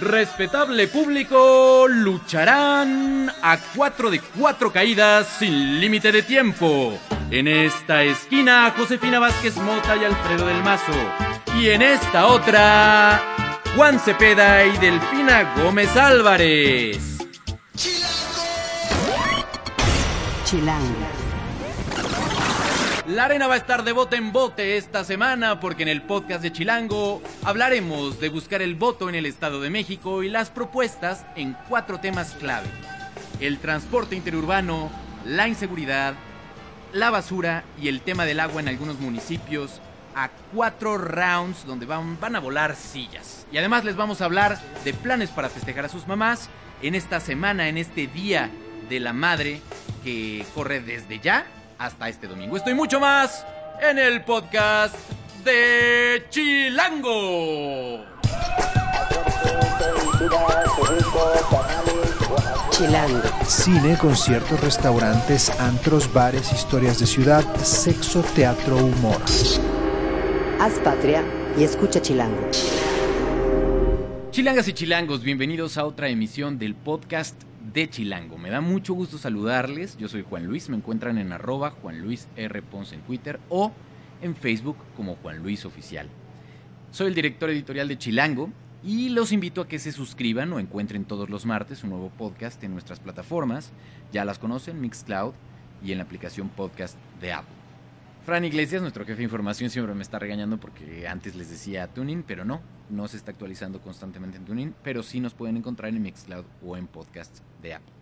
Respetable público, lucharán a cuatro de cuatro caídas sin límite de tiempo. En esta esquina, Josefina Vázquez Mota y Alfredo del Mazo. Y en esta otra, Juan Cepeda y Delfina Gómez Álvarez. Chilango. La arena va a estar de bote en bote esta semana porque en el podcast de Chilango hablaremos de buscar el voto en el Estado de México y las propuestas en cuatro temas clave. El transporte interurbano, la inseguridad, la basura y el tema del agua en algunos municipios a cuatro rounds donde van, van a volar sillas. Y además les vamos a hablar de planes para festejar a sus mamás en esta semana, en este día de la madre que corre desde ya hasta este domingo. Estoy mucho más en el podcast de Chilango. Chilango. Cine, conciertos, restaurantes, antros, bares, historias de ciudad, sexo, teatro, humor. Haz patria y escucha Chilango. Chilangas y chilangos, bienvenidos a otra emisión del podcast de Chilango. Me da mucho gusto saludarles. Yo soy Juan Luis. Me encuentran en arroba Juan Luis R. Ponce en Twitter o en Facebook como Juan Luis Oficial. Soy el director editorial de Chilango y los invito a que se suscriban o encuentren todos los martes un nuevo podcast en nuestras plataformas. Ya las conocen, Mixcloud y en la aplicación podcast de Apple. Fran Iglesias, nuestro jefe de información, siempre me está regañando porque antes les decía Tuning, pero no, no se está actualizando constantemente en Tuning, pero sí nos pueden encontrar en Mixcloud o en podcasts de Apple.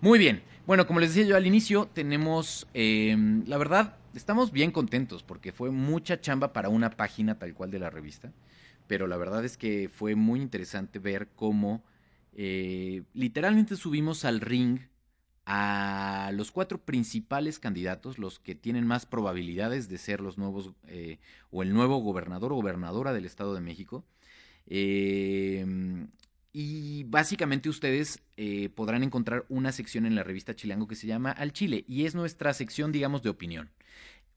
Muy bien, bueno, como les decía yo al inicio, tenemos, em, la verdad, estamos bien contentos porque fue mucha chamba para una página tal cual de la revista, pero la verdad es que fue muy interesante ver cómo eh, literalmente subimos al ring a los cuatro principales candidatos, los que tienen más probabilidades de ser los nuevos eh, o el nuevo gobernador o gobernadora del Estado de México. Eh, y básicamente ustedes eh, podrán encontrar una sección en la revista Chilango que se llama Al Chile y es nuestra sección, digamos, de opinión.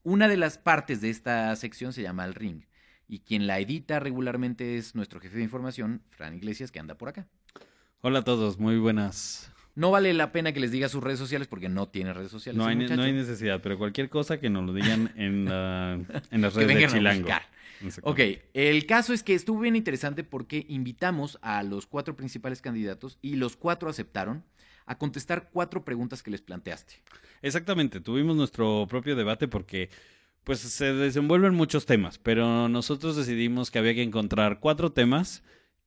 Una de las partes de esta sección se llama Al Ring y quien la edita regularmente es nuestro jefe de información, Fran Iglesias, que anda por acá. Hola a todos, muy buenas no vale la pena que les diga sus redes sociales porque no tiene redes sociales. No hay, no hay necesidad, pero cualquier cosa que nos lo digan en, en las redes de Chilango. Ok, el caso es que estuvo bien interesante porque invitamos a los cuatro principales candidatos y los cuatro aceptaron a contestar cuatro preguntas que les planteaste. Exactamente, tuvimos nuestro propio debate porque pues se desenvuelven muchos temas, pero nosotros decidimos que había que encontrar cuatro temas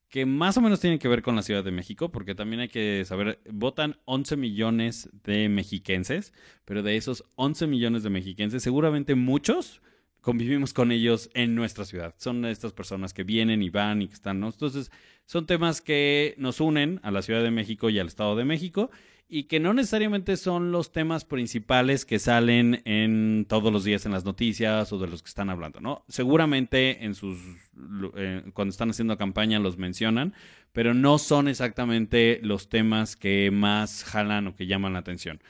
que más o menos tienen que ver con la Ciudad de México, porque también hay que saber, votan 11 millones de mexiquenses, pero de esos 11 millones de mexiquenses, seguramente muchos convivimos con ellos en nuestra ciudad. Son estas personas que vienen y van y que están, ¿no? Entonces, son temas que nos unen a la Ciudad de México y al Estado de México y que no necesariamente son los temas principales que salen en todos los días en las noticias o de los que están hablando, ¿no? Seguramente en sus eh, cuando están haciendo campaña los mencionan, pero no son exactamente los temas que más jalan o que llaman la atención.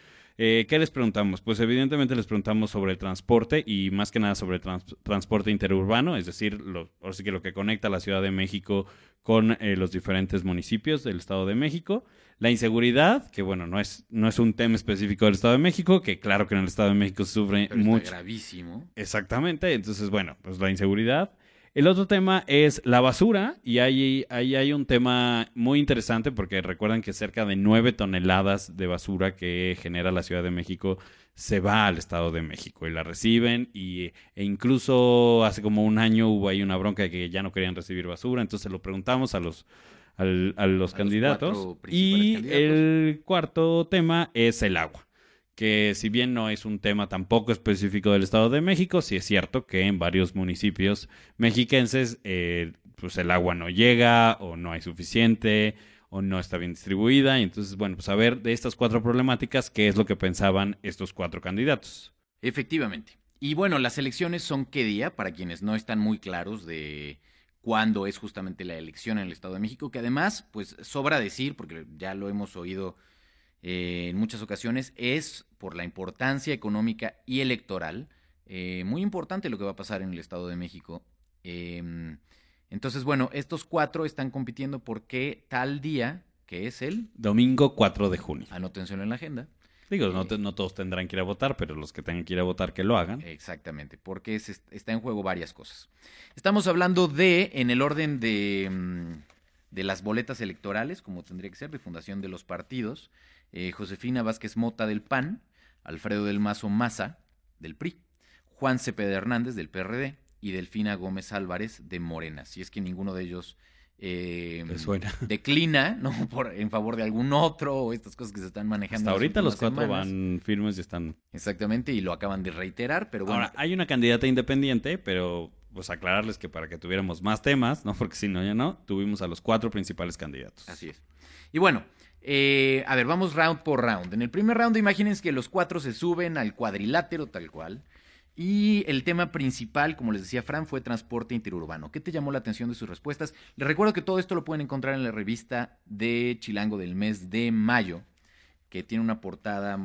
Eh, ¿Qué les preguntamos? Pues evidentemente les preguntamos sobre el transporte y más que nada sobre el transporte interurbano, es decir, lo, ahora sí que lo que conecta la Ciudad de México con eh, los diferentes municipios del Estado de México. La inseguridad, que bueno, no es, no es un tema específico del Estado de México, que claro que en el Estado de México se sufre mucho. gravísimo. Exactamente, entonces bueno, pues la inseguridad. El otro tema es la basura y ahí, ahí hay un tema muy interesante porque recuerdan que cerca de 9 toneladas de basura que genera la Ciudad de México se va al Estado de México y la reciben y, e incluso hace como un año hubo ahí una bronca de que ya no querían recibir basura, entonces lo preguntamos a los, a los candidatos. y el cuarto tema es el agua que si bien no es un tema tampoco específico del Estado de México, sí es cierto que en varios municipios mexiquenses eh, pues el agua no llega o no hay suficiente o no está bien distribuida. Y entonces, bueno, pues a ver de estas cuatro problemáticas, ¿qué es lo que pensaban estos cuatro candidatos? Efectivamente. Y bueno, las elecciones son qué día, para quienes no están muy claros de cuándo es justamente la elección en el Estado de México, que además, pues sobra decir, porque ya lo hemos oído eh, en muchas ocasiones, es por la importancia económica y electoral, eh, muy importante lo que va a pasar en el Estado de México. Em, Entonces, bueno, estos cuatro están compitiendo porque tal día, que es el, Domingo 4 de junio. anótenselo en la agenda, Digo, no, te- no todos tendrán que ir a votar, pero los que tengan que ir a votar que lo hagan. Exactamente, porque está en juego varias cosas. Estamos hablando de, en el orden de, mm, de las boletas electorales, como tendría que ser, de fundación de los partidos, eh, Josefina Vázquez Mota del PAN, Alfredo del Mazo Maza del PRI, Juan Cepeda Hernández del PRD y Delfina Gómez Álvarez de Morena. Si es que ninguno de ellos eh, declina, ¿no? Por, en favor de algún otro o estas cosas que se están manejando. Hasta ahorita los cuatro semanas. van firmes y están... Exactamente, y lo acaban de reiterar, pero bueno. Ahora, hay una candidata independiente, pero pues aclararles que para que tuviéramos más temas, ¿no? Porque si no, ya no, tuvimos a los cuatro principales candidatos. Así es. Y bueno, eh, a ver, vamos round por round. En el primer round, imagínense que los cuatro se suben al cuadrilátero tal cual. Y el tema principal, como les decía Fran, fue transporte interurbano. ¿Qué te llamó la atención de sus respuestas? Les recuerdo que todo esto lo pueden encontrar en la revista de Chilango del mes de mayo, que tiene una portada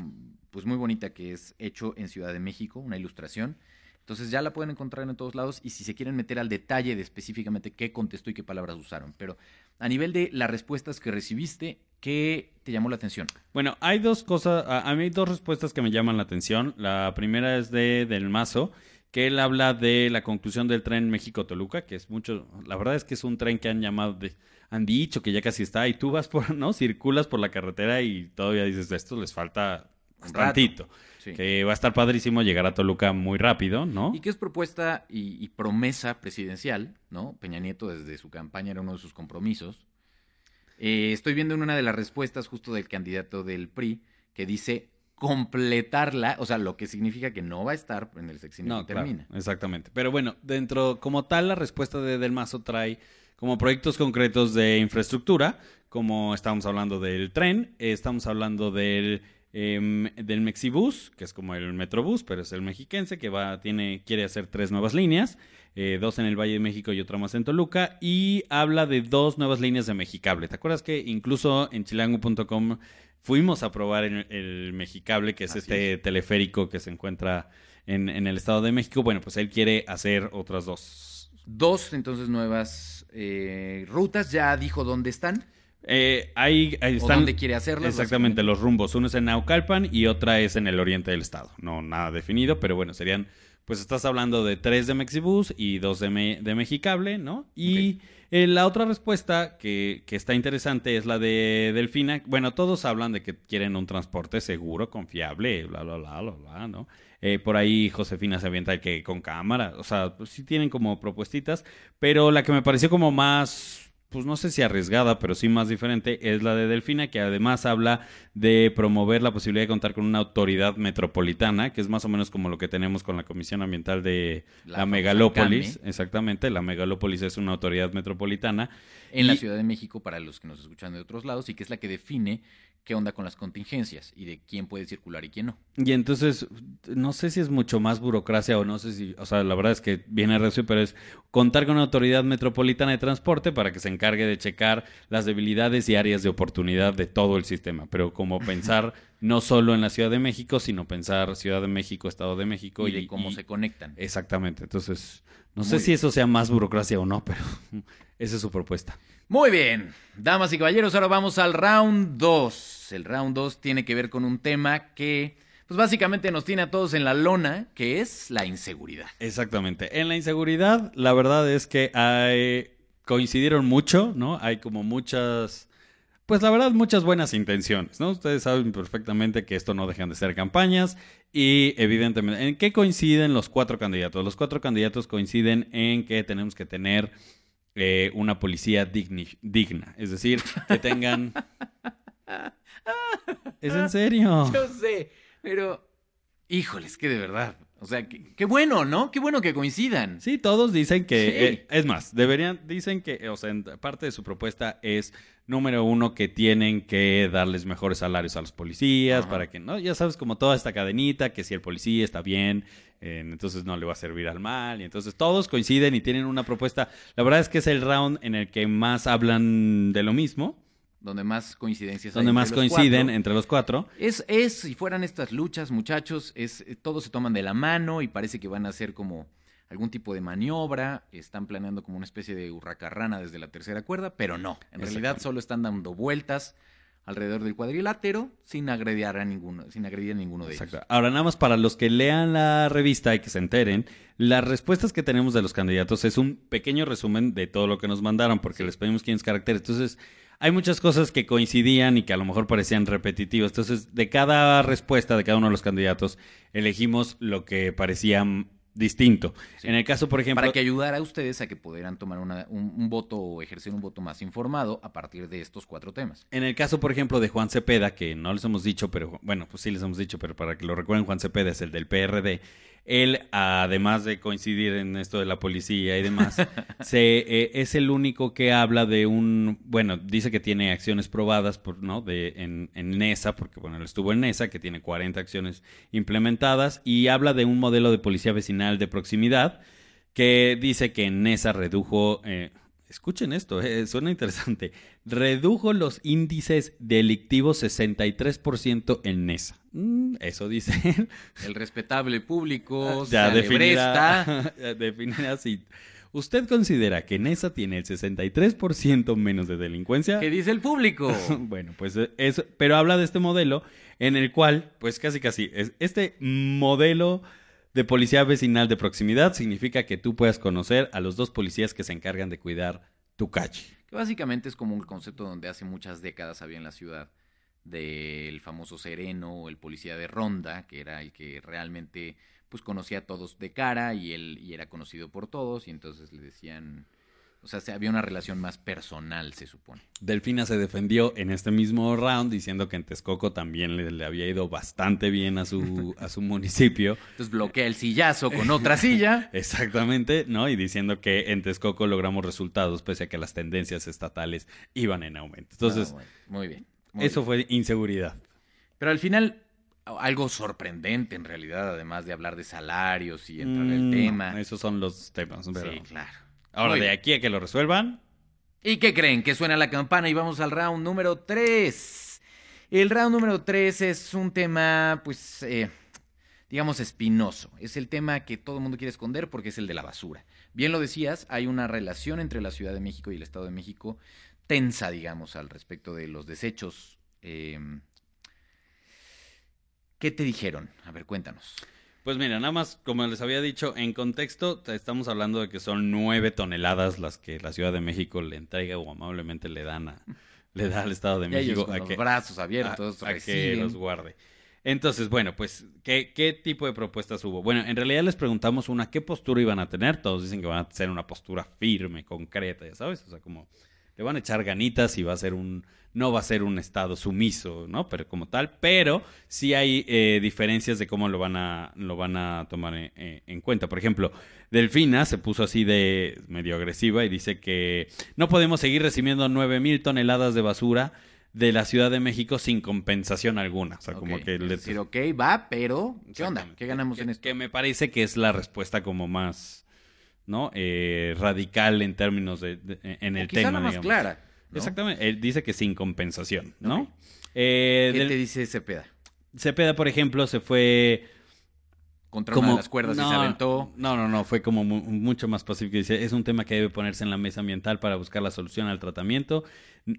pues muy bonita que es hecho en Ciudad de México, una ilustración. Entonces ya la pueden encontrar en todos lados y si se quieren meter al detalle de específicamente qué contestó y qué palabras usaron. Pero a nivel de las respuestas que recibiste, ¿qué te llamó la atención? Bueno, hay dos cosas, a, a mí hay dos respuestas que me llaman la atención. La primera es de Del Mazo, que él habla de la conclusión del tren México-Toluca, que es mucho, la verdad es que es un tren que han llamado, de- han dicho que ya casi está, y tú vas por, ¿no? Circulas por la carretera y todavía dices, de esto les falta Un rato. Sí. Que va a estar padrísimo llegar a Toluca muy rápido, ¿no? Y que es propuesta y, y promesa presidencial, ¿no? Peña Nieto desde su campaña era uno de sus compromisos. Eh, estoy viendo en una de las respuestas justo del candidato del PRI que dice completarla, o sea, lo que significa que no va a estar en el sexenio No, que claro, termina. exactamente. Pero bueno, dentro, como tal, la respuesta de Del Mazo trae como proyectos concretos de infraestructura, como estamos hablando del tren, estamos hablando del, em, del Mexibus, que es como el Metrobús, pero es el mexiquense, que va, tiene, quiere hacer tres nuevas líneas, eh, dos en el Valle de México y otra más en Toluca, y habla de dos nuevas líneas de Mexicable. ¿Te acuerdas que incluso en chilango.com fuimos a probar el, el Mexicable, que es Así este teleférico que se encuentra en, en el Estado de México? Bueno, pues él quiere hacer otras dos. Dos entonces nuevas eh, rutas, ya dijo dónde están Eh, ahí, ahí o están. dónde quiere hacerlas. Exactamente, los rumbos. Uno es en Naucalpan y otra es en el oriente del estado. No nada definido, pero bueno, serían. Pues estás hablando de tres de Mexibus y dos de, Me- de Mexicable, ¿no? Y eh, la otra respuesta que, que está interesante es la de Delfina. Bueno, todos hablan de que quieren un transporte seguro, confiable, bla, bla, bla, bla, bla, ¿no? Eh, por ahí Josefina se avienta el que con cámara. O sea, pues sí tienen como propuestitas. Pero la que me pareció como más pues no sé si arriesgada, pero sí más diferente, es la de Delfina, que además habla de promover la posibilidad de contar con una autoridad metropolitana, que es más o menos como lo que tenemos con la Comisión Ambiental de La megalópolis. CAME. Exactamente, la megalópolis es una autoridad metropolitana. en la Ciudad de México para los que nos escuchan de otros lados y que es la que define qué onda con las contingencias y de quién puede circular y quién no. Y entonces, no sé si es mucho más burocracia o no sé si, o sea, la verdad es que viene recio, pero es contar con una autoridad metropolitana de transporte para que se encargue de checar las debilidades y áreas de oportunidad de todo el sistema. Pero como pensar no solo en la Ciudad de México, sino pensar Ciudad de México, Estado de México y de cómo y- se conectan. Exactamente. Entonces, no Muy sé si eso sea más burocracia o no, pero esa es su propuesta. Muy bien, damas y caballeros, ahora vamos al round 2. El round 2 tiene que ver con un tema que, pues básicamente nos tiene a todos en la lona, que es la inseguridad. Exactamente. En la inseguridad, la verdad es que hay- coincidieron mucho, ¿no? Hay como muchas, pues la verdad, muchas buenas intenciones, ¿no? Ustedes saben perfectamente que esto no dejan de ser campañas y evidentemente, ¿en qué coinciden los cuatro candidatos? Los cuatro candidatos coinciden en que tenemos que tener eh, una policía digni- digna, es decir, que tengan... ¿Es en serio? Yo sé, pero, híjoles, que de verdad. O sea, que- qué bueno, ¿no? Qué bueno que coincidan. Sí, todos dicen que, Sí. eh, es más, deberían, dicen que, o sea, en- parte de su propuesta es, número uno, que tienen que darles mejores salarios a los policías, Ajá. para que, ¿no? Ya sabes, como toda esta cadenita, que si el policía está bien, eh, entonces no le va a servir al mal, y entonces todos coinciden y tienen una propuesta. La verdad es que es el round en el que más hablan de lo mismo, Donde más coincidencias donde más coinciden cuatro. entre los cuatro. Es, es, si fueran estas luchas, muchachos, es, eh, todos se toman de la mano y parece que van a ser como algún tipo de maniobra, están planeando como una especie de hurracarrana desde la tercera cuerda, pero no, en realidad solo están dando vueltas alrededor del cuadrilátero sin agredir a ninguno, sin agredir a ninguno de Exacto. ellos. Ahora, nada más para los que lean la revista y que se enteren, las respuestas que tenemos de los candidatos es un pequeño resumen de todo lo que nos mandaron, porque Sí. les pedimos 500 caracteres. Entonces, hay muchas cosas que coincidían y que a lo mejor parecían repetitivas. Entonces, de cada respuesta de cada uno de los candidatos, elegimos lo que parecía distinto. Sí. En el caso, por ejemplo... Para que ayudara a ustedes a que pudieran tomar una- un, un voto o ejercer un voto más informado a partir de estos cuatro temas. En el caso, por ejemplo, de Juan Cepeda, que no les hemos dicho, pero bueno, pues sí les hemos dicho, pero para que lo recuerden, Juan Cepeda es el del PRD. Él, además de coincidir en esto de la policía y demás, se, eh, es el único que habla de un, bueno, dice que tiene acciones probadas por, ¿no? de, en, en NESA, porque bueno, él estuvo en NESA, que tiene 40 acciones implementadas, y habla de un modelo de policía vecinal de proximidad, que dice que en NESA redujo, eh, escuchen esto, eh, suena interesante, redujo los índices delictivos 63% en NESA. Mm, eso dice él. El respetable público, ya se definirá, definirá. ¿Usted considera que NESA tiene el 63% menos de delincuencia? ¿Qué dice el público? Bueno, pues eh, eso, pero habla de este modelo en el cual, pues casi casi, es- este modelo de policía vecinal de proximidad significa que tú puedas conocer a los dos policías que se encargan de cuidar tu calle. Que básicamente es como un concepto donde hace muchas décadas había en la ciudad del famoso sereno o el policía de ronda, que era el que realmente pues conocía a todos de cara y él y era conocido por todos y entonces le decían, o sea, se- había una relación más personal, se supone. Delfina se defendió en este mismo round diciendo que en Texcoco también le, le había ido bastante bien a su, a su municipio. Entonces bloquea el sillazo con otra silla. Exactamente, ¿no? Y diciendo que en Texcoco logramos resultados pese a que las tendencias estatales iban en aumento. Entonces, Ah, bueno, muy bien. Muy eso bien. fue inseguridad. Pero al final, algo sorprendente en realidad, además de hablar de salarios y entrar en el Mm, tema. Esos son los temas. pero- Sí, claro. Ahora, Muy de aquí a que lo resuelvan, ¿Y qué creen? Que suena la campana y vamos al round número 3. El round número 3 es un tema, pues, eh, digamos, espinoso. Es el tema que todo el mundo quiere esconder porque es el de la basura. Bien lo decías, hay una relación entre la Ciudad de México y el Estado de México tensa, digamos, al respecto de los desechos. Eh, ¿Qué te dijeron? A ver, cuéntanos. pues mira, nada más, como les había dicho, en contexto, estamos hablando de que son nueve toneladas las que la Ciudad de México le entrega o amablemente le dan a, le da al Estado de Y ellos México con a los que, brazos abiertos a- a que los guarde. Entonces, bueno, pues, ¿qué, ¿qué tipo de propuestas hubo? Bueno, en realidad les preguntamos una, ¿qué postura iban a tener? Todos dicen que van a ser una postura firme, concreta, ya sabes, o sea, como le van a echar ganitas y va a ser un, no va a ser un estado sumiso, ¿no? Pero como tal, pero sí hay eh, diferencias de cómo lo van a, lo van a tomar en, en- en cuenta. Por ejemplo, Delfina se puso así de medio agresiva y dice que no podemos seguir recibiendo 9 mil toneladas de basura de la Ciudad de México sin compensación alguna. O sea, como que es le- decir, ok, va, pero ¿qué onda? ¿Qué ganamos Que- en esto? Que me parece que es la respuesta como más, ¿no? Eh, radical en términos de, de- en el O tema, la más digamos. clara. ¿no? Exactamente. Él dice que sin compensación, ¿no? Eh, ¿Qué del- te dice Cepeda? Cepeda, por ejemplo, se fue Contra como una de las cuerdas y se aventó. No, no, no, fue como mu- mucho más pacífico. Dice, es un tema que debe ponerse en la mesa ambiental para buscar la solución al tratamiento.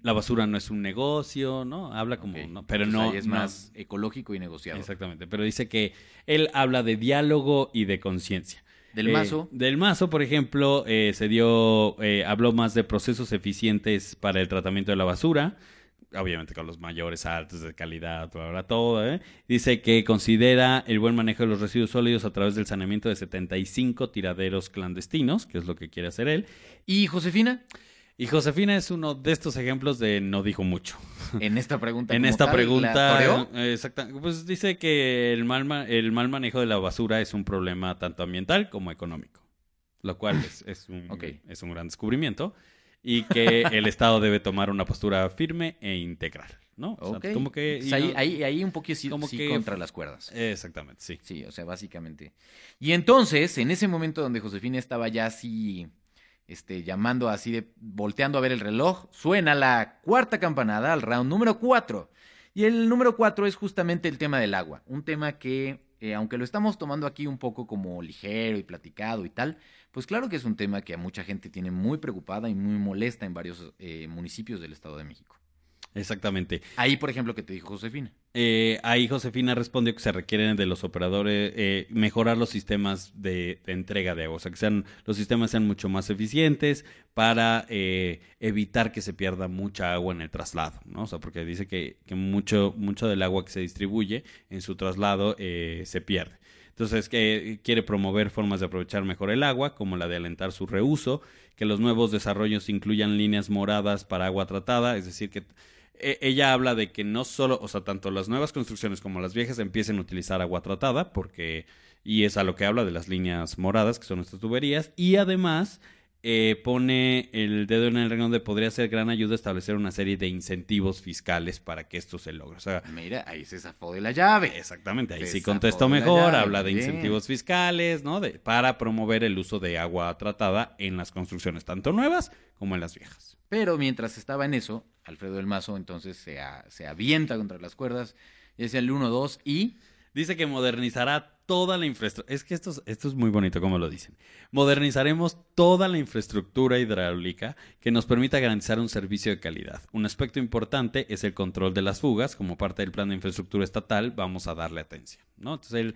La basura no es un negocio, ¿no? Habla como, no, pero Entonces no es no- más ecológico y negociado. Exactamente, pero dice que él habla de diálogo y de conciencia. Del Eh, mazo. del mazo, por ejemplo, eh, se dio, eh, habló más de procesos eficientes para el tratamiento de la basura, obviamente con los mayores altos de calidad, bla, bla, todo. ¿eh? Dice que considera el buen manejo de los residuos sólidos a través del saneamiento de 75 tiraderos clandestinos, que es lo que quiere hacer él. ¿Y Josefina? Y Josefina es uno de estos ejemplos de no dijo mucho. En esta pregunta. En esta tal, ¿la pregunta, toreó? eh, exacta- pues dice que el mal, ma- el mal manejo de la basura es un problema tanto ambiental como económico, lo cual es, es un, Ok. es un gran descubrimiento y que el Estado debe tomar una postura firme e integral, ¿no? O sea, como que... Pues ahí, no- ahí, ahí un poquito sí, como sí que- contra las cuerdas. Exactamente, sí. Sí, o sea, básicamente. Y entonces, en ese momento donde Josefina estaba ya así, este, llamando así de, volteando a ver el reloj, suena la cuarta campanada al round número cuatro. Y el número cuatro es justamente el tema del agua. Un tema que eh, aunque lo estamos tomando aquí un poco como ligero y platicado y tal, pues claro que es un tema que a mucha gente tiene muy preocupada y muy molesta en varios eh, municipios del Estado de México. Exactamente. Ahí, por ejemplo, que te dijo Josefina. Eh, ahí Josefina respondió que se requieren de los operadores eh, mejorar los sistemas de, de entrega de agua, o sea, que sean, los sistemas sean mucho más eficientes para eh, evitar que se pierda mucha agua en el traslado, ¿no? O sea, porque dice que, que mucho, mucho del agua que se distribuye en su traslado eh, se pierde. Entonces, que quiere promover formas de aprovechar mejor el agua, como la de alentar su reuso, que los nuevos desarrollos incluyan líneas moradas para agua tratada, es decir, que e- ella habla de que no solo, o sea, tanto las nuevas construcciones como las viejas empiecen a utilizar agua tratada, porque, y es a lo que habla de las líneas moradas, que son estas tuberías, y además eh, pone el dedo en el renglón de podría ser gran ayuda establecer una serie de incentivos fiscales para que esto se logre. O sea, Mira, ahí se zafó de la llave. Exactamente, ahí Se sí contestó mejor, llave, habla de bien. incentivos fiscales, ¿no? De, para promover el uso de agua tratada en las construcciones, tanto nuevas como en las viejas. Pero mientras estaba en eso, Alfredo del Mazo entonces se, a- se avienta contra las cuerdas, es el 1-2 y... Dice que modernizará toda la infraestructura. Es que esto es, esto es muy bonito como lo dicen. Modernizaremos toda la infraestructura hidráulica que nos permita garantizar un servicio de calidad. Un aspecto importante es el control de las fugas. Como parte del plan de infraestructura estatal, vamos a darle atención. ¿no? Entonces, él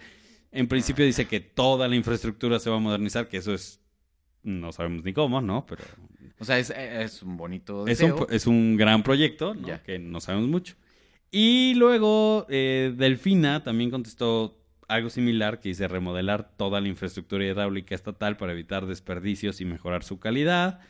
en principio dice que toda la infraestructura se va a modernizar, que eso es. No sabemos ni cómo, ¿no? Pero O sea, es, es un bonito es un, deseo. es un gran proyecto, ¿no? Ya. Que no sabemos mucho. Y luego eh, Delfina también contestó algo similar que dice remodelar toda la infraestructura hidráulica estatal para evitar desperdicios y mejorar su calidad.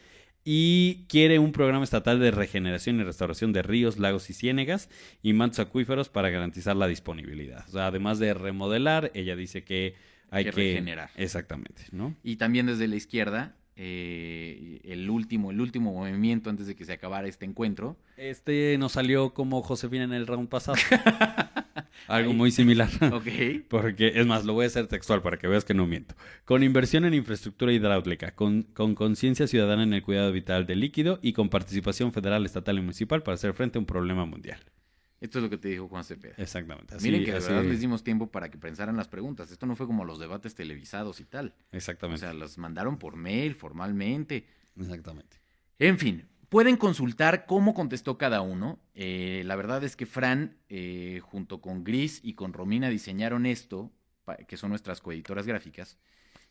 Y quiere un programa estatal de regeneración y restauración de ríos, lagos y ciénegas y mantos acuíferos para garantizar la disponibilidad. O sea, además de remodelar, ella dice que hay Que que, regenerar. Exactamente, ¿no? Y también desde la izquierda, eh, el, último, el último movimiento antes de que se acabara este encuentro. Este nos salió como Josefina en el round pasado. Algo muy similar. Ok. Porque, es más, lo voy a hacer textual para que veas que no miento. Con inversión en infraestructura hidráulica, con con conciencia ciudadana en el cuidado vital del líquido y con participación federal, estatal y municipal para hacer frente a un problema mundial. Esto es lo que te dijo Juan Cepeda. Exactamente. Así, Miren que de así- verdad les dimos tiempo para que pensaran las preguntas. Esto no fue como los debates televisados y tal. O Exactamente. sea, las mandaron por mail formalmente. Exactamente. En fin, pueden consultar cómo contestó cada uno. Eh, la verdad es que Fran, eh, junto con Gris y con Romina, diseñaron esto, que son nuestras coeditoras gráficas,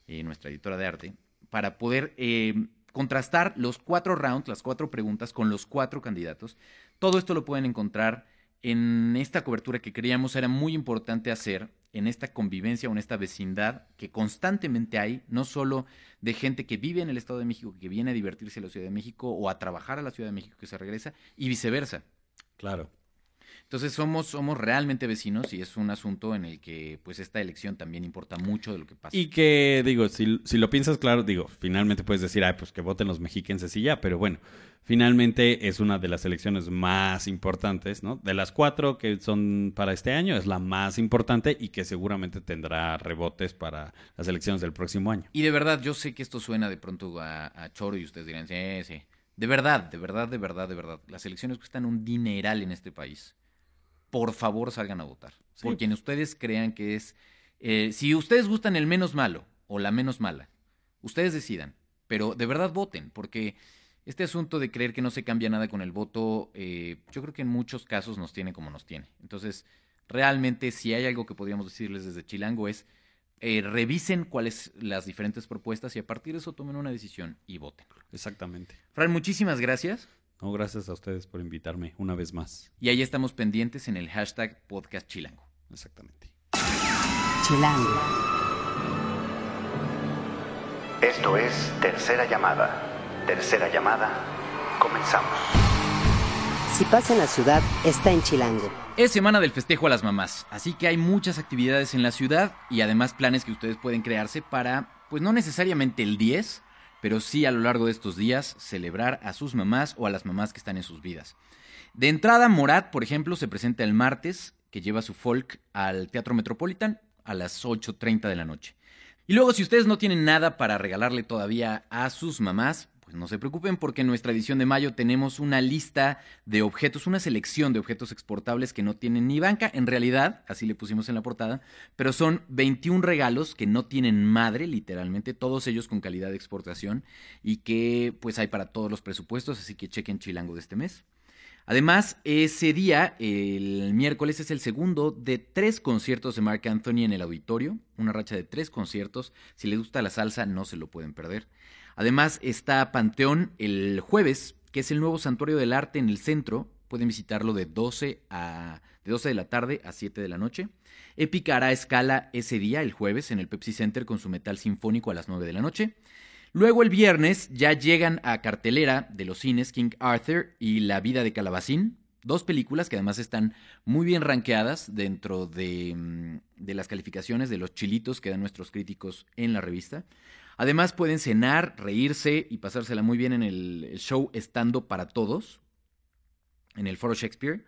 eh, nuestra editora de arte, para poder eh, contrastar los cuatro rounds, las cuatro preguntas, con los cuatro candidatos. Todo esto lo pueden encontrar en esta cobertura que creíamos era muy importante hacer en esta convivencia o en esta vecindad que constantemente hay, no solo de gente que vive en el Estado de México, que viene a divertirse a la Ciudad de México o a trabajar a la Ciudad de México que se regresa, y viceversa. Claro. Entonces somos, somos realmente vecinos y es un asunto en el que pues esta elección también importa mucho de lo que pasa. Y que, digo, si, si lo piensas claro, digo, finalmente puedes decir, ay, pues que voten los mexiquenses y ya, pero bueno, finalmente es una de las elecciones más importantes, ¿no? De las cuatro que son para este año, es la más importante y que seguramente tendrá rebotes para las elecciones del próximo año. Y de verdad, yo sé que esto suena de pronto a, a choro y ustedes dirán, sí, sí. De verdad, de verdad, de verdad, de verdad. Las elecciones cuestan un dineral en este país. Por favor, salgan a votar. Sí. Por quien ustedes crean que es... eh, si ustedes gustan el menos malo o la menos mala, ustedes decidan. Pero de verdad voten, porque este asunto de creer que no se cambia nada con el voto, eh, yo creo que en muchos casos nos tiene como nos tiene. Entonces, realmente, si hay algo que podríamos decirles desde Chilango es eh, revisen cuáles las diferentes propuestas y a partir de eso tomen una decisión y voten. Exactamente. Fran, muchísimas gracias. No, gracias a ustedes por invitarme una vez más. Y ahí estamos pendientes en el hashtag podcast chilango. Exactamente. Chilango. Esto es Tercera Llamada. Tercera Llamada. Comenzamos. Si pasa en la ciudad, está en Chilango. Es semana del festejo a las mamás, así que hay muchas actividades en la ciudad y además planes que ustedes pueden crearse para, pues no necesariamente el 10, pero sí a lo largo de estos días celebrar a sus mamás o a las mamás que están en sus vidas. De entrada, Morat, por ejemplo, se presenta el martes, que lleva su folk al Teatro Metropolitan a las 8.30 de la noche. Y luego, si ustedes no tienen nada para regalarle todavía a sus mamás, pues no se preocupen porque en nuestra edición de mayo tenemos una lista de objetos, una selección de objetos exportables que no tienen ni banca, en realidad, así le pusimos en la portada, pero son 21 regalos que no tienen madre, literalmente, todos ellos con calidad de exportación y que pues hay para todos los presupuestos, así que chequen Chilango de este mes. Además, ese día, el miércoles, es el segundo de tres conciertos de Mark Anthony en el auditorio, una racha de tres conciertos. Si les gusta la salsa, no se lo pueden perder. Además está Panteón el jueves, que es el nuevo santuario del arte en el centro. Pueden visitarlo de 12, a, de 12 de la tarde a 7 de la noche. Épica hará escala ese día, el jueves, en el Pepsi Center con su metal sinfónico a las 9 de la noche. Luego el viernes ya llegan a cartelera de los cines King Arthur y La vida de Calabacín, dos películas que además están muy bien rankeadas dentro de, mm, de, las calificaciones de los chilitos que dan nuestros críticos en la revista. Además pueden cenar, reírse y pasársela muy bien en el show Estando para Todos, en el Foro Shakespeare.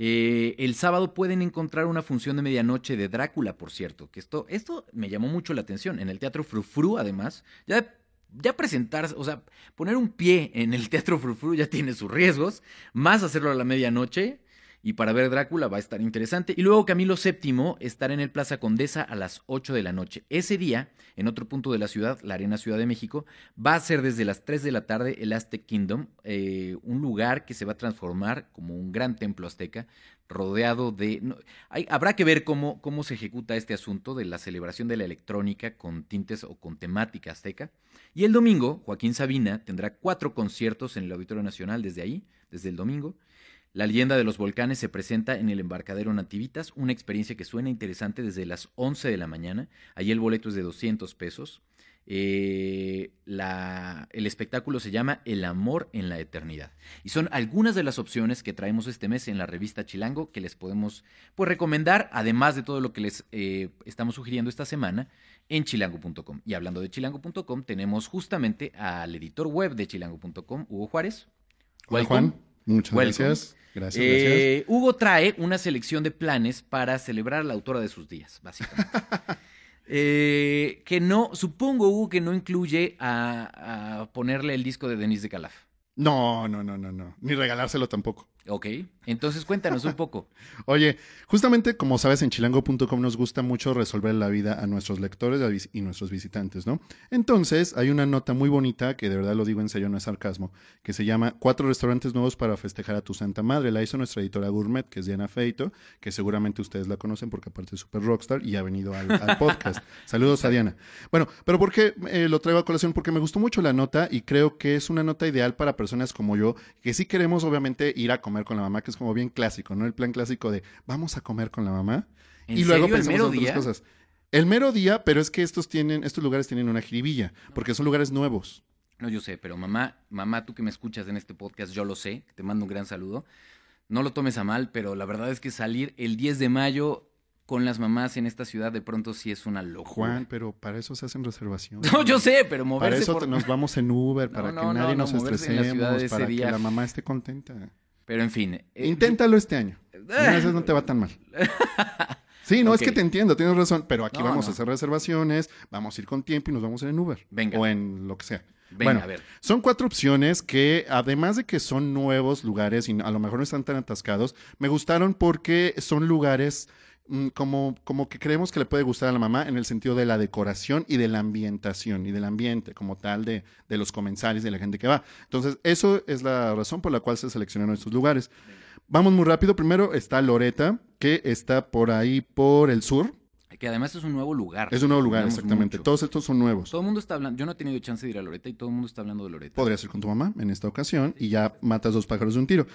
Eh, el sábado pueden encontrar una función de medianoche de Drácula, por cierto, que esto, esto me llamó mucho la atención. En el Teatro Frufru, además, ya, ya presentarse, o sea, poner un pie en el Teatro Frufru ya tiene sus riesgos, más hacerlo a la medianoche. Y para ver Drácula va a estar interesante. Y luego Camilo VII estará en el Plaza Condesa a las 8 de la noche. Ese día, en otro punto de la ciudad, la Arena Ciudad de México, va a ser desde las 3 de la tarde el Aztec Kingdom, eh, un lugar que se va a transformar como un gran templo azteca, rodeado de... Hay, habrá que ver cómo, cómo se ejecuta este asunto de la celebración de la electrónica con tintes o con temática azteca. Y el domingo, Joaquín Sabina tendrá cuatro conciertos en el Auditorio Nacional desde ahí, desde el domingo. La leyenda de los volcanes se presenta en el embarcadero Nativitas, una experiencia que suena interesante desde las 11 de la mañana. Allí el boleto es de 200 pesos. Eh, el espectáculo se llama El amor en la eternidad. Y son algunas de las opciones que traemos este mes en la revista Chilango que les podemos pues, recomendar, además de todo lo que les eh, estamos sugiriendo esta semana en chilango.com. Y hablando de chilango.com, tenemos justamente al editor web de chilango.com, Hugo Juárez. Hola, Juan. Muchas gracias. Gracias, eh, Hugo trae una selección de planes para celebrar a la autora de sus días, básicamente. eh, que no, supongo, Hugo, que no incluye a, a ponerle el disco de Denise de Calaf. No, no, no, no, no. Ni regalárselo tampoco. Ok, entonces cuéntanos un poco. Oye, justamente como sabes, en chilango.com nos gusta mucho resolver la vida a nuestros lectores y nuestros visitantes, ¿no? Entonces, hay una nota muy bonita, que de verdad lo digo en serio, no es sarcasmo, que se llama Cuatro restaurantes nuevos para festejar a tu Santa Madre. La hizo nuestra editora Gourmet, que es Diana Feito, que seguramente ustedes la conocen porque aparte es super rockstar y ha venido al, al podcast. Saludos a Diana. Bueno, pero ¿por qué eh, lo traigo a colación? Porque me gustó mucho la nota y creo que es una nota ideal para personas como yo, que sí queremos obviamente ir a comer con la mamá, que es como bien clásico, ¿no? El plan clásico de vamos a comer con la mamá ¿En y luego serio, pensamos en otras día? cosas. El mero día, pero es que estos tienen, estos lugares tienen una jiribilla, porque son lugares nuevos. No, yo sé, pero mamá, mamá, tú que me escuchas en este podcast, yo lo sé, te mando un gran saludo. No lo tomes a mal, pero la verdad es que salir el 10 de mayo con las mamás en esta ciudad de pronto sí es una locura. Juan, pero para eso se hacen reservaciones. No, yo sé, pero Para moverse eso por... te- nos vamos en Uber, para no, que nadie no, nos estresemos, ese para día. que la mamá esté contenta. Pero en fin. eh, Inténtalo este año. Una vez no te va tan mal. Sí, no, es que te entiendo, tienes razón, pero aquí No, vamos no. a hacer reservaciones, vamos a ir con tiempo y nos vamos en Uber. Venga. O en lo que sea. Venga, bueno, a ver. son cuatro opciones que, además de que son nuevos lugares y a lo mejor no están tan atascados, me gustaron porque son lugares como, como que creemos que le puede gustar a la mamá en el sentido de la decoración y de la ambientación y del ambiente como tal de, de los comensales, de la gente que va. Entonces, eso es la razón por la cual se seleccionaron estos lugares. Vamos muy rápido. Primero está Loreta, que está por ahí por el sur. Que además es un nuevo lugar. Es un nuevo lugar, exactamente. mucho. Todos estos son nuevos. Todo el mundo está hablando. Yo no he tenido chance de ir a Loreta y todo el mundo está hablando de Loreta. Podrías ir con tu mamá en esta ocasión y ya matas dos pájaros de un tiro.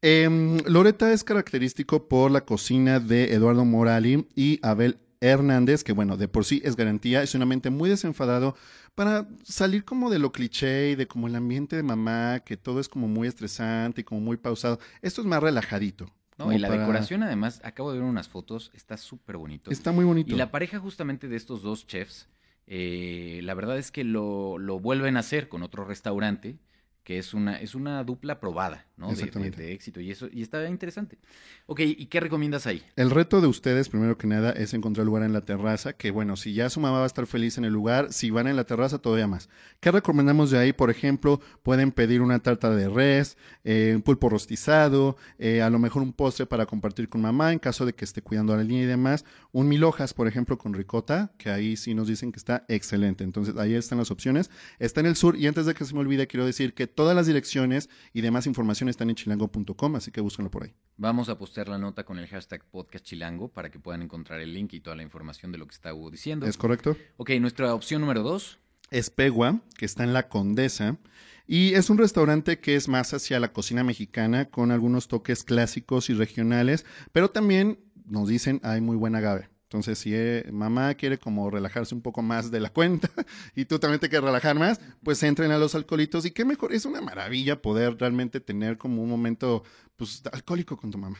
Em, Loreta es característico por la cocina de Eduardo Morali y Abel Hernández, que bueno, de por sí es garantía, es un ambiente muy desenfadado para salir como de lo cliché y de como el ambiente de mamá, que todo es como muy estresante y como muy pausado. Esto es más relajadito. No, y la para- decoración, además, acabo de ver unas fotos, está súper bonito. Está muy bonito. Y la pareja justamente de estos dos chefs, eh, la verdad es que lo, lo vuelven a hacer con otro restaurante que es una, es una dupla probada, ¿no? De- De, éxito. Y eso, y está interesante. Ok, ¿y qué recomiendas ahí? El reto de ustedes, primero que nada, es encontrar lugar en la terraza, que bueno, si ya su mamá va a estar feliz en el lugar, si van en la terraza, todavía más. ¿Qué recomendamos de ahí? Por ejemplo, pueden pedir una tarta de res, eh, un pulpo rostizado, eh, a lo mejor un postre para compartir con mamá en caso de que esté cuidando a la niña y demás. Un mil hojas, por ejemplo, con ricota, que ahí sí nos dicen que está excelente. Entonces, ahí están las opciones. Está en el sur y antes de que se me olvide, quiero decir que todas las direcciones y demás información están en chilango.com, así que búsquenlo por ahí. Vamos a postear la nota con el hashtag podcast chilango para que puedan encontrar el link y toda la información de lo que está Hugo diciendo. ¿Es correcto? Ok, nuestra opción número dos. Espegua, que está en la Condesa. Y es un restaurante que es más hacia la cocina mexicana, con algunos toques clásicos y regionales, pero también nos dicen hay muy buen agave. Entonces, si eh, mamá quiere como relajarse un poco más de la cuenta y tú también te quieres relajar más, pues entren a los alcoholitos. Y qué mejor, es una maravilla poder realmente tener como un momento pues, alcohólico con tu mamá.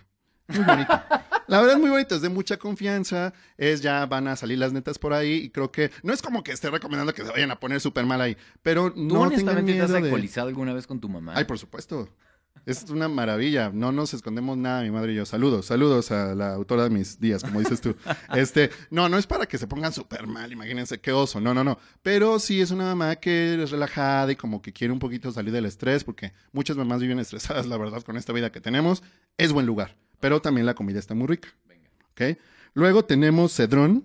Muy bonito. La verdad es muy bonito, es de mucha confianza, es ya van a salir las netas por ahí y creo que no es como que esté recomendando que se vayan a poner súper mal ahí, pero ¿Tú no tengan honestamente te miedo has de... alcoholizado alguna vez con tu mamá? Ay, por supuesto. Es una maravilla, no nos escondemos nada, mi madre y yo. Saludos, saludos a la autora de mis días, como dices tú. Este, no, no es para que se pongan súper mal, imagínense qué oso, no, no, no. Pero sí es una mamá que es relajada y como que quiere un poquito salir del estrés, porque muchas mamás viven estresadas, la verdad, con esta vida que tenemos. Es buen lugar, pero también la comida está muy rica. ¿ok? Luego tenemos Cedrón,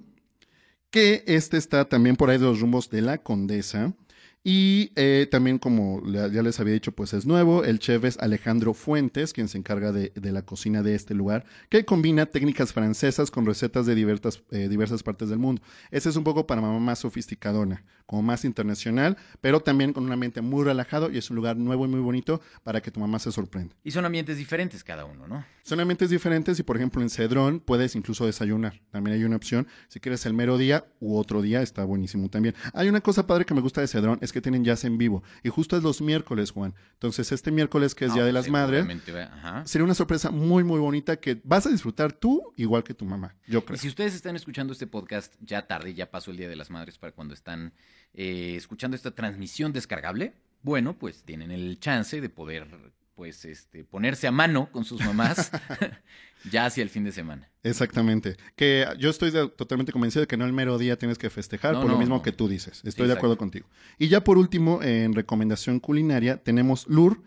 que este está también por ahí de los rumbos de la Condesa. Y eh, también, como ya les había dicho, pues es nuevo. El chef es Alejandro Fuentes, quien se encarga de, de la cocina de este lugar, que combina técnicas francesas con recetas de diversas, eh, diversas partes del mundo. Ese es un poco para mamá más sofisticadona, como más internacional, pero también con un ambiente muy relajado y es un lugar nuevo y muy bonito para que tu mamá se sorprenda. Y son ambientes diferentes cada uno, ¿no? Son ambientes diferentes y, por ejemplo, en Cedrón puedes incluso desayunar. También hay una opción. Si quieres el mero día u otro día, está buenísimo también. Hay una cosa padre que me gusta de Cedrón, es que tienen jazz en vivo. Y justo es los miércoles, Juan. Entonces, este miércoles, que es Día Ah, de las Madres, ajá. sería una sorpresa muy, muy bonita que vas a disfrutar tú igual que tu mamá. Yo creo. Y si ustedes están escuchando este podcast ya tarde, ya pasó el Día de las Madres para cuando están eh, escuchando esta transmisión descargable, bueno, pues tienen el chance de poder pues este ponerse a mano con sus mamás ya hacia el fin de semana. Exactamente. Que yo estoy de- totalmente convencido de que no el mero día tienes que festejar No, por lo mismo no. que tú dices. Estoy de acuerdo contigo. Y ya por último, en recomendación culinaria, tenemos Lur,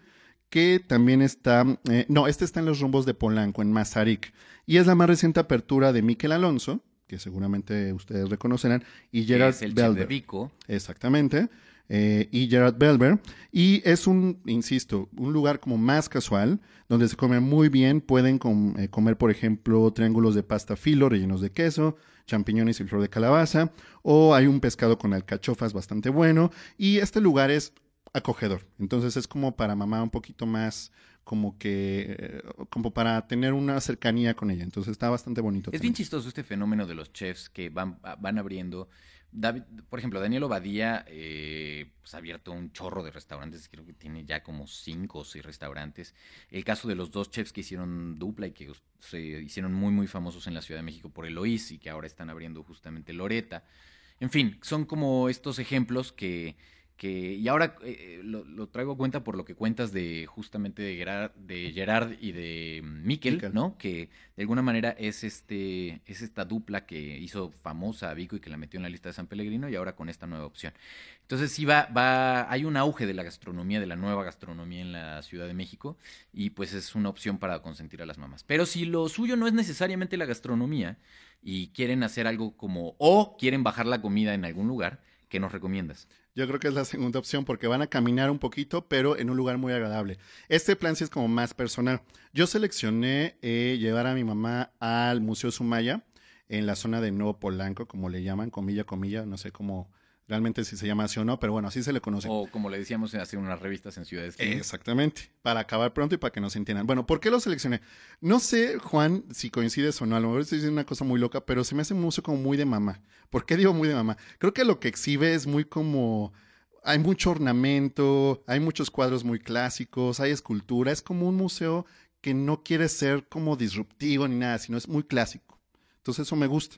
que también está, eh, no, este está en los rumbos de Polanco, en Mazarik. Y es la más reciente apertura de Miquel Alonso, que seguramente ustedes reconocerán, y Gerard es el chef de. Vico. Exactamente. Eh, y Gerard Belver. Y es un, insisto, un lugar como más casual, donde se come muy bien. Pueden com- eh, comer, por ejemplo, triángulos de pasta filo rellenos de queso, champiñones y flor de calabaza. O hay un pescado con alcachofas bastante bueno. Y este lugar es acogedor. Entonces es como para mamá un poquito más como que eh, como para tener una cercanía con ella. Entonces está bastante bonito. Es bien chistoso este fenómeno de los chefs que van, van abriendo. David, por ejemplo, Daniel Obadía eh, pues, ha abierto un chorro de restaurantes, creo que tiene ya como cinco o seis restaurantes. El caso de los dos chefs que hicieron dupla y que us- se hicieron muy, muy famosos en la Ciudad de México por Eloís y que ahora están abriendo justamente Loreta. En fin, son como estos ejemplos que, que y ahora eh, lo, lo traigo a cuenta por lo que cuentas de justamente de Gerard, de Gerard y de Miquel, Miquel. ¿no? Que de alguna manera es este es esta dupla que hizo famosa a Vico y que la metió en la lista de San Pellegrino y ahora con esta nueva opción. Entonces sí va va hay un auge de la gastronomía, de la nueva gastronomía en la Ciudad de México y pues es una opción para consentir a las mamás. Pero si lo suyo no es necesariamente la gastronomía y quieren hacer algo como o quieren bajar la comida en algún lugar, ¿qué nos recomiendas? Yo creo que es la segunda opción porque van a caminar un poquito, pero en un lugar muy agradable. Este plan sí es como más personal. Yo seleccioné eh, llevar a mi mamá al Museo Sumaya en la zona de Nuevo Polanco, como le llaman, comilla, comilla, no sé cómo realmente si se llama así o no, pero bueno, así se le conoce. O como le decíamos hace unas revistas en Ciudades. Exactamente, para acabar pronto y para que nos entiendan. Bueno, ¿por qué lo seleccioné? No sé, Juan, si coincides o no, a lo mejor estoy diciendo una cosa muy loca, pero se me hace un museo como muy de mamá. ¿Por qué digo muy de mamá? Creo que lo que exhibe es muy como... Hay mucho ornamento, hay muchos cuadros muy clásicos, hay escultura, es como un museo que no quiere ser como disruptivo ni nada, sino es muy clásico. Entonces eso me gusta.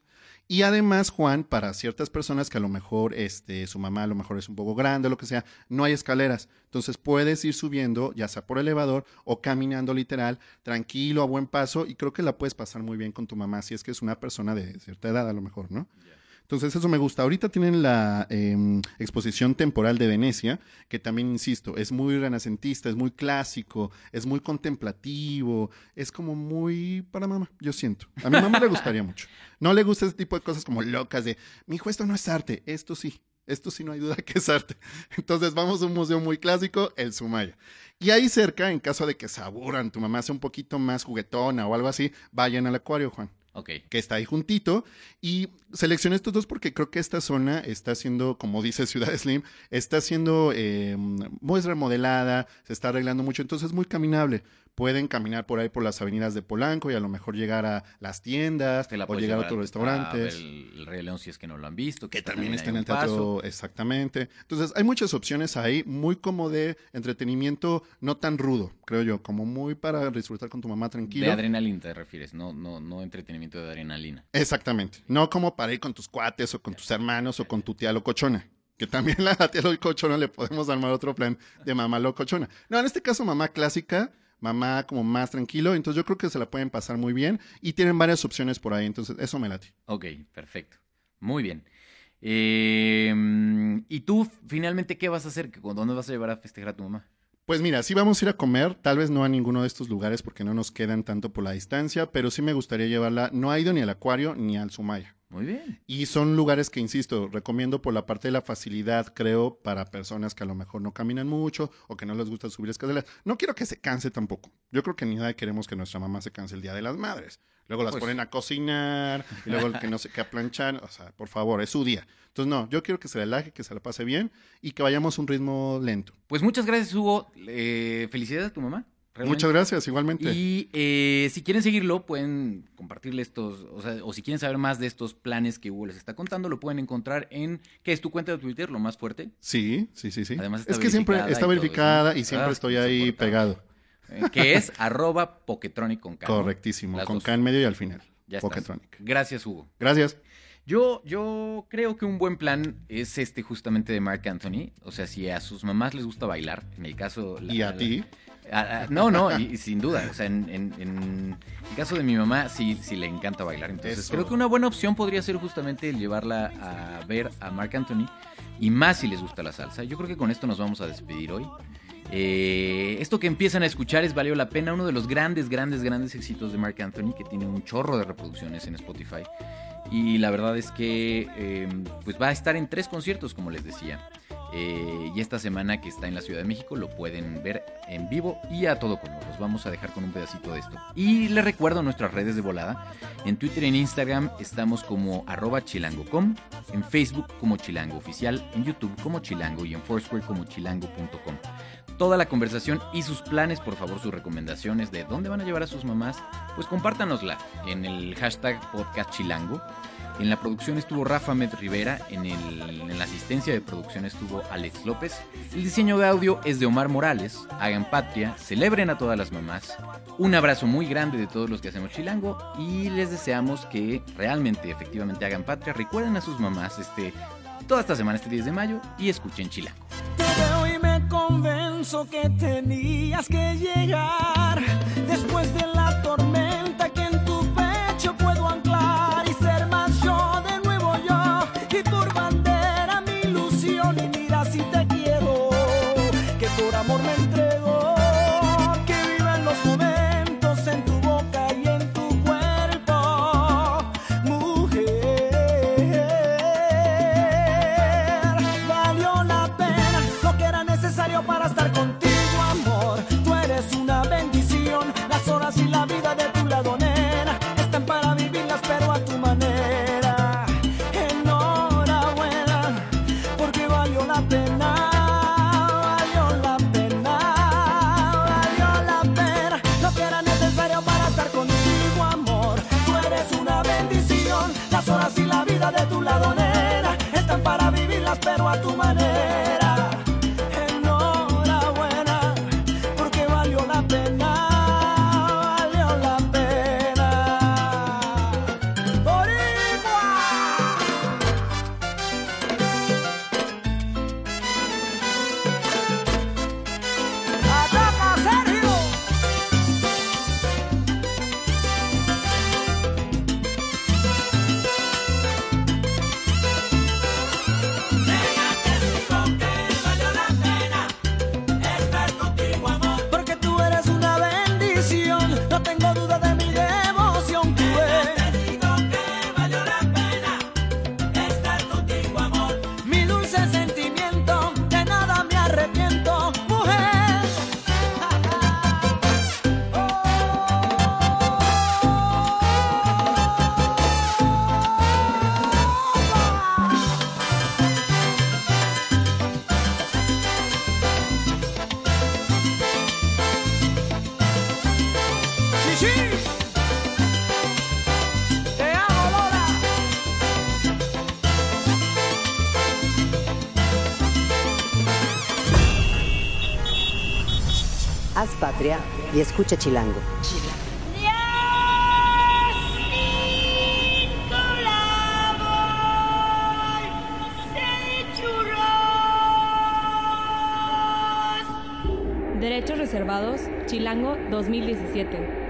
Y además, Juan, para ciertas personas que a lo mejor este, su mamá a lo mejor es un poco grande, lo que sea, no hay escaleras. Entonces puedes ir subiendo, ya sea por elevador o caminando literal, tranquilo, a buen paso, y creo que la puedes pasar muy bien con tu mamá si es que es una persona de cierta edad a lo mejor, ¿no? Entonces eso me gusta. Ahorita tienen la eh, exposición temporal de Venecia, que también, insisto, es muy renacentista, es muy clásico, es muy contemplativo, es como muy para mamá, yo siento. A mi mamá le gustaría mucho. No le gusta ese tipo de cosas como locas de, mi hijo, esto no es arte, esto sí. Esto sí no hay duda que es arte. Entonces vamos a un museo muy clásico, el Sumaya. Y ahí cerca, en caso de que se aburran, tu mamá sea un poquito más juguetona o algo así, vayan al acuario, Juan Ok. que está ahí juntito. Y seleccioné estos dos porque creo que esta zona está siendo, como dice Ciudad Slim, está siendo eh, muy remodelada, se está arreglando mucho, entonces es muy caminable. Pueden caminar por ahí por las avenidas de Polanco y a lo mejor llegar a las tiendas la o llegar a otros a restaurantes. el, el Rey León si es que no lo han visto. Que también está en el paso. teatro, exactamente. Entonces, hay muchas opciones ahí, muy como de entretenimiento, no tan rudo, creo yo, como muy para disfrutar con tu mamá tranquilo. De adrenalina te refieres, no, no, no entretenimiento de adrenalina. Exactamente. No como para ir con tus cuates o con tus hermanos o con tu tía locochona. Que también la tía locochona le podemos armar otro plan de mamá locochona. No, en este caso mamá clásica, mamá como más tranquilo. Entonces yo creo que se la pueden pasar muy bien. Y tienen varias opciones por ahí. Entonces eso me late. Ok, perfecto. Muy bien. Eh, ¿Y tú finalmente qué vas a hacer? ¿Dónde vas a llevar a festejar a tu mamá? Pues mira, sí vamos a ir a comer, tal vez no a ninguno de estos lugares porque no nos quedan tanto por la distancia, pero sí me gustaría llevarla, no ha ido ni al acuario ni al Sumaya. Muy bien. Y son lugares que, insisto, recomiendo por la parte de la facilidad, creo, para personas que a lo mejor no caminan mucho o que no les gusta subir escaleras. No quiero que se canse tampoco. Yo creo que ni nada queremos que nuestra mamá se canse el Día de las Madres. Luego las Pues- ponen a cocinar y luego el que no sé qué a planchar. O sea, por favor, es su día. Entonces, no, yo quiero que se relaje, que se la pase bien y que vayamos a un ritmo lento. Pues muchas gracias, Hugo. Eh, felicidades a tu mamá. Realmente. Muchas gracias, igualmente. Y eh, si quieren seguirlo, pueden compartirle estos, o sea, o si quieren saber más de estos planes que Hugo les está contando, lo pueden encontrar en, ¿qué es tu cuenta de Twitter? Lo más fuerte. Sí, sí, sí, sí. Además está es que siempre y está todo verificada y siempre Ah, estoy ahí pegado. eh, que es arroba Poketronic con K. Correctísimo. Con dos. K en medio y al final. Ya estás. Poketronic. Gracias, Hugo. Gracias. Yo, yo creo que un buen plan es este justamente de Mark Anthony. O sea, si a sus mamás les gusta bailar, en el caso... la- Y a la- ti. A- a- no, no, y, y sin duda. O sea, en, en- en el caso de mi mamá, sí, sí le encanta bailar. Entonces, Eso. creo que una buena opción podría ser justamente el llevarla a ver a Mark Anthony. Y más si les gusta la salsa. Yo creo que con esto nos vamos a despedir hoy. Eh, esto que empiezan a escuchar es Valió la Pena, uno de los grandes, grandes, grandes éxitos de Mark Anthony, que tiene un chorro de reproducciones en Spotify. Y la verdad es que eh, pues va a estar en tres conciertos, como les decía. Eh, y esta semana que está en la Ciudad de México lo pueden ver en vivo y a todo color. Los vamos a dejar con un pedacito de esto. Y les recuerdo nuestras redes de volada. En Twitter y en Instagram estamos como arroba chilango.com, en Facebook como chilango oficial, en YouTube como chilango y en Foursquare como chilango.com. Toda la conversación y sus planes, por favor, sus recomendaciones de dónde van a llevar a sus mamás, pues compártanosla en el hashtag podcast chilango. En la producción estuvo Rafa Med Rivera, en, la asistencia de producción estuvo Alex López, el diseño de audio es de Omar Morales, hagan patria, celebren a todas las mamás, un abrazo muy grande de todos los que hacemos Chilango y les deseamos que realmente, efectivamente hagan patria, recuerden a sus mamás este, toda esta semana, este 10 de mayo y escuchen Chilango. Te veo y me convenzo que tenías que llegar escucha Chilango. Derechos reservados, Chilango 2017.